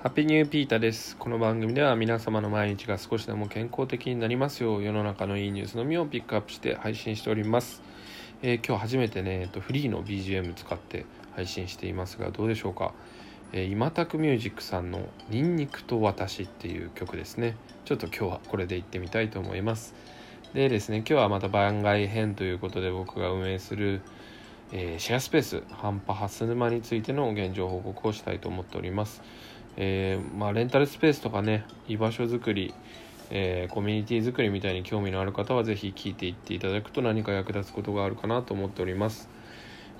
ハッピーニューピーターです。この番組では皆様の毎日が少しでも健康的になりますよう世の中のいいニュースのみをピックアップして配信しております。えー今日初めてね、えっと、フリーの BGM 使って配信していますがどうでしょうか、えー今タクミュージックさんの「ニンニクと私」っていう曲ですね。ちょっと今日はこれで行ってみたいと思います。でですね、今日はまた番外編ということで僕が運営するえーシェアスペース半端ハス沼についての現状報告をしたいと思っております、えーまあ、レンタルスペースとかね居場所づくり、えーコミュニティづくりみたいに興味のある方はぜひ聞いていっていただくと何か役立つことがあるかなと思っております、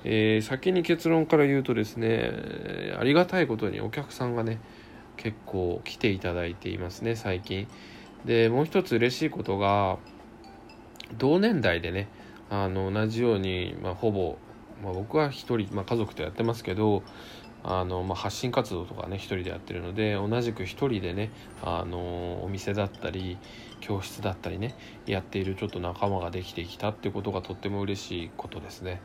えー先に結論から言うとですねありがたいことにお客さんがね結構来ていただいていますね最近。でもう一つ嬉しいことが同年代でねあの同じように、まあ、ほぼ、まあ、僕は一人、まあ、家族とやってますけどあの、まあ、発信活動とかね一人でやってるので同じく一人でねあのお店だったり教室だったりねやっているちょっと仲間ができてきたってことがとっても嬉しいことですね。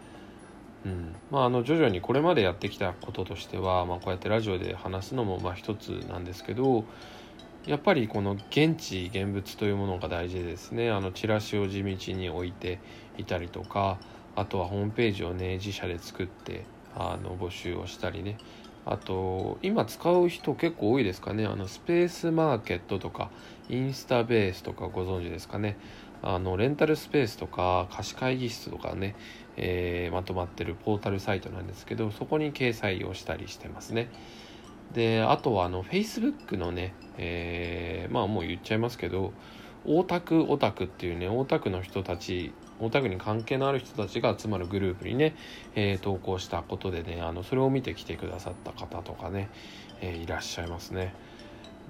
うんまあ、あの徐々にこれまでやってきたこととしては、まあ、こうやってラジオで話すのもまあ一つなんですけどやっぱりこの現地現物というものが大事ですねあのチラシを地道に置いていたりとかあとはホームページをね自社で作ってあの募集をしたりね。あと今使う人結構多いですかね。あのスペースマーケットとかインスタベースとかご存知ですかね。あのレンタルスペースとか貸し会議室とかね、えーまとまってるポータルサイトなんですけどそこに掲載をしたりしてますね。であとはあの Facebook のね、えーまあもう言っちゃいますけど大田区オタクっていうね大田区の人たち大田区に関係のある人たちが集まるグループにね、えー投稿したことでねあのそれを見てきてくださった方とかね、えーいらっしゃいますね。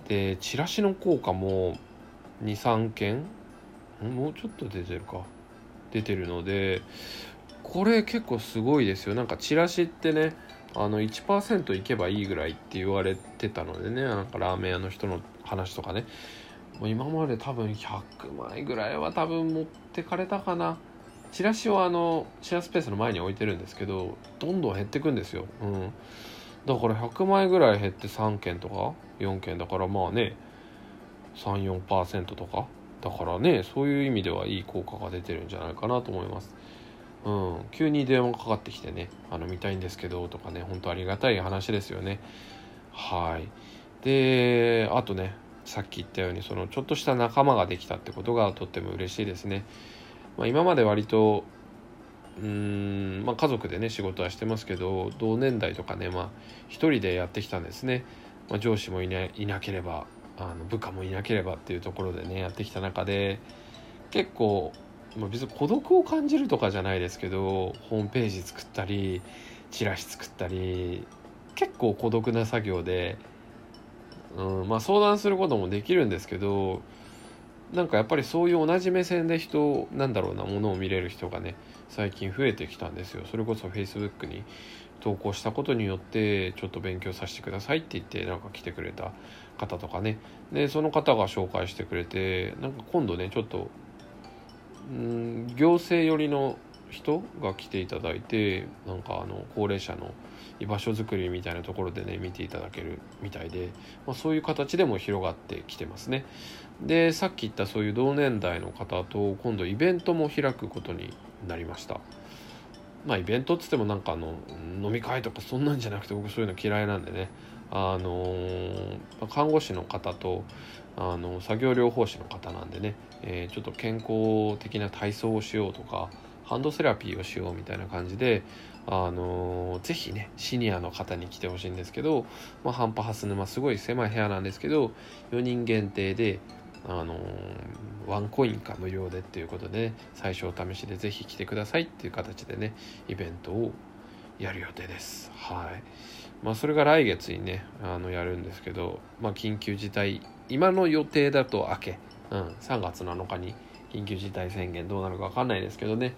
でチラシの効果も23件もうちょっと出てるか。出てるのでこれ結構すごいですよ。なんかチラシってねあの1%いけばいいぐらいって言われてたのでねなんかラーメン屋の人の話とかね。もう今まで多分100枚ぐらいは多分持ってかれたかな。チラシをあのシェアスペースの前に置いてるんですけどどんどん減ってくんですよ、うん、だから100枚ぐらい減って3件とか4件。だからまあね34%とか。だからねそういう意味ではいい効果が出てるんじゃないかなと思います。うん、急に電話かかってきてねあの見たいんですけどとかね本当ありがたい話ですよね。はい。であとねさっき言ったようにそのちょっとした仲間ができたってことがとっても嬉しいですね、まあ、今まで割とうん、まあ、家族でね仕事はしてますけど同年代とかねまあ一人でやってきたんですね、まあ、上司もいないなければあの部下もいなければっていうところでねやってきた中で結構まあ、別に孤独を感じるとかじゃないですけどホームページ作ったりチラシ作ったり結構孤独な作業で、うんまあ、相談することもできるんですけどなんかやっぱりそういう同じ目線で人なんだろうなものを見れる人がね最近増えてきたんですよ。それこそ Facebook に投稿したことによってちょっと勉強させてくださいって言ってなんか来てくれた方とかね。でその方が紹介してくれてなんか今度ねちょっとうん行政寄りの人が来ていただいてなんかあの高齢者の居場所づくりみたいなところでね見ていただけるみたいで、まあ、そういう形でも広がってきてますね。でさっき言ったそういう同年代の方と今度イベントも開くことになりました。まあイベントっつってもなんかあの飲み会とかそんなんじゃなくて僕そういうの嫌いなんでね。あのー看護師の方とあの作業療法士の方なんでね、えーちょっと健康的な体操をしようとかハンドセラピーをしようみたいな感じで、あのーぜひねシニアの方に来てほしいんですけど、まあ、半端ハス沼すごい狭い部屋なんですけど4人限定で、あのーワンコインか無料でっていうことで、ね、最初お試しでぜひ来てくださいっていう形でねイベントをやる予定です。はいまあ、それが来月にねあのやるんですけど、まあ、緊急事態今の予定だと明け、うん、3月7日に緊急事態宣言どうなるか分かんないですけどね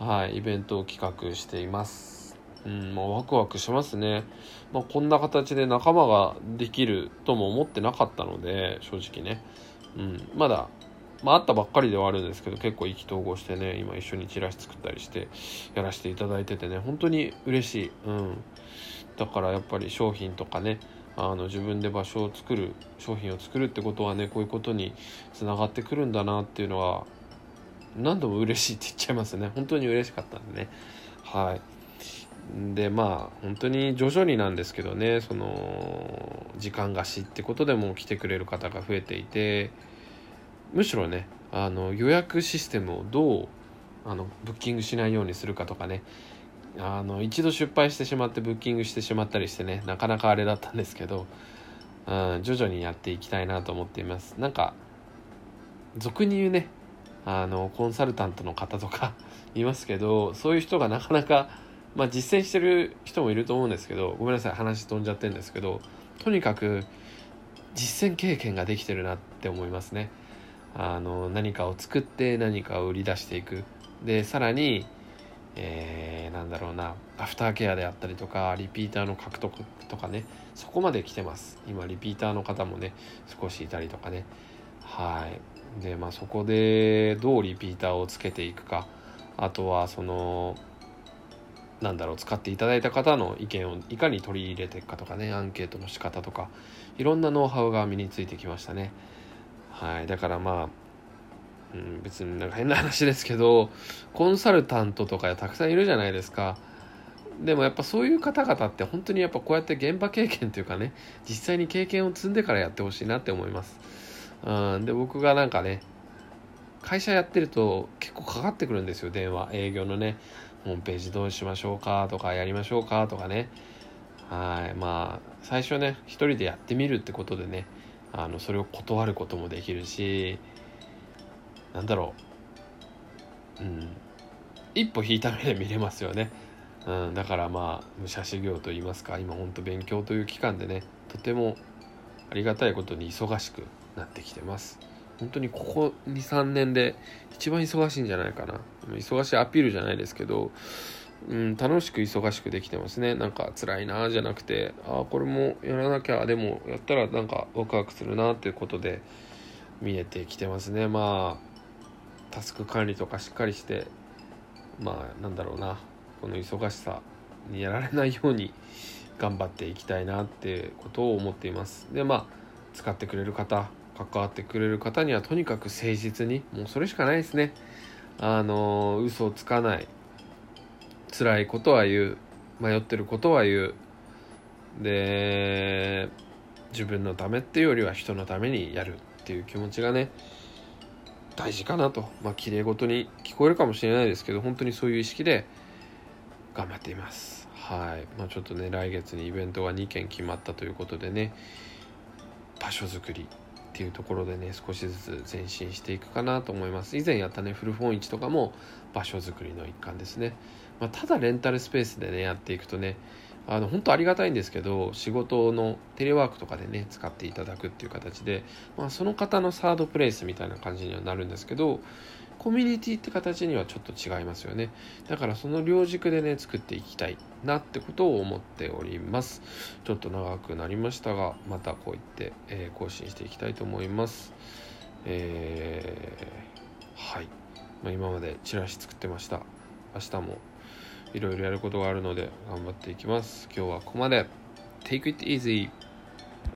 はいイベントを企画しています。うんまあ、ワクワクしますね、まあ、こんな形で仲間ができるとも思ってなかったので正直ね、うん、まだまあ、あったばっかりではあるんですけど結構意気投合してね今一緒にチラシ作ったりしてやらせていただいててね本当に嬉しい、うん、だからやっぱり商品とかねあの自分で場所を作る商品を作るってことはねこういうことにつながってくるんだなっていうのは何度も嬉しいって言っちゃいますね。本当に嬉しかったんでね。はい。でまあ本当に徐々になんですけどねその時間貸しってことでも来てくれる方が増えていてむしろねあの予約システムをどうあのブッキングしないようにするかとかねあの一度失敗してしまってブッキングしてしまったりしてねなかなかあれだったんですけど、うん、徐々にやっていきたいなと思っています。なんか俗に言うねあのコンサルタントの方とか いますけどそういう人がなかなか、まあ、実践してる人もいると思うんですけどごめんなさい話飛んじゃってるんですけどとにかく実践経験ができてるなって思いますね。あの何かを作って何かを売り出していく。でさらにえー、なんだろうなアフターケアであったりとかリピーターの獲得とかねそこまで来てます。今リピーターの方もね少しいたりとかね。はい。でまあそこでどうリピーターをつけていくか。あとはそのなんだろう使っていただいた方の意見をいかに取り入れていくかとかね。アンケートの仕方とか。いろんなノウハウが身についてきましたね。はい。だからまあうん、別になんか変な話ですけどコンサルタントとかたくさんいるじゃないですか。でもやっぱそういう方々って本当にやっぱこうやって現場経験というかね実際に経験を積んでからやってほしいなって思います、うん、で僕がなんかね会社やってると結構かかってくるんですよ電話。営業のねホームページどうしましょうかとかやりましょうかとかね。はい。まあ最初ね一人でやってみるってことでねあのそれを断ることもできるしなんだろう。うん。一歩引いた目で見れますよね、うん、だからまあ武者修行といいますか今ほんと勉強という期間でねとてもありがたいことに忙しくなってきてます。本当にここ23年で一番忙しいんじゃないかな。忙しいアピールじゃないですけど、うん、楽しく忙しくできてますね。なんか辛いなじゃなくてああこれもやらなきゃでもやったらなんかワクワクするなっていうことで見えてきてますね。まあタスク管理とかしっかりしてまあなんだろうな。この忙しさにやられないように頑張っていきたいなってことを思っています。でまあ使ってくれる方関わってくれる方にはとにかく誠実にもうそれしかないですね。あの嘘をつかない。辛いことは言う。迷ってることは言う。で自分のためっていうよりは人のためにやるっていう気持ちがね大事かなと。まあ綺麗事に聞こえるかもしれないですけど本当にそういう意識で頑張っています。はい。まあ、ちょっとね来月にイベントが2件決まったということでね場所づくりっていうところでね少しずつ前進していくかなと思います。以前やったね古本市とかも場所づくりの一環ですね、まあ、ただレンタルスペースでねやっていくとねあの本当ありがたいんですけど仕事のテレワークとかでね使っていただくっていう形で、まあ、その方のサードプレイスみたいな感じにはなるんですけどコミュニティって形にはちょっと違いますよね。だからその両軸でね作っていきたいなってことを思っております。ちょっと長くなりましたがまたこう言って、えー、更新していきたいと思います。えー、はい、まあ、今までチラシ作ってました。明日もいろいろやることがあるので頑張っていきます。今日はここまで。Take it easy!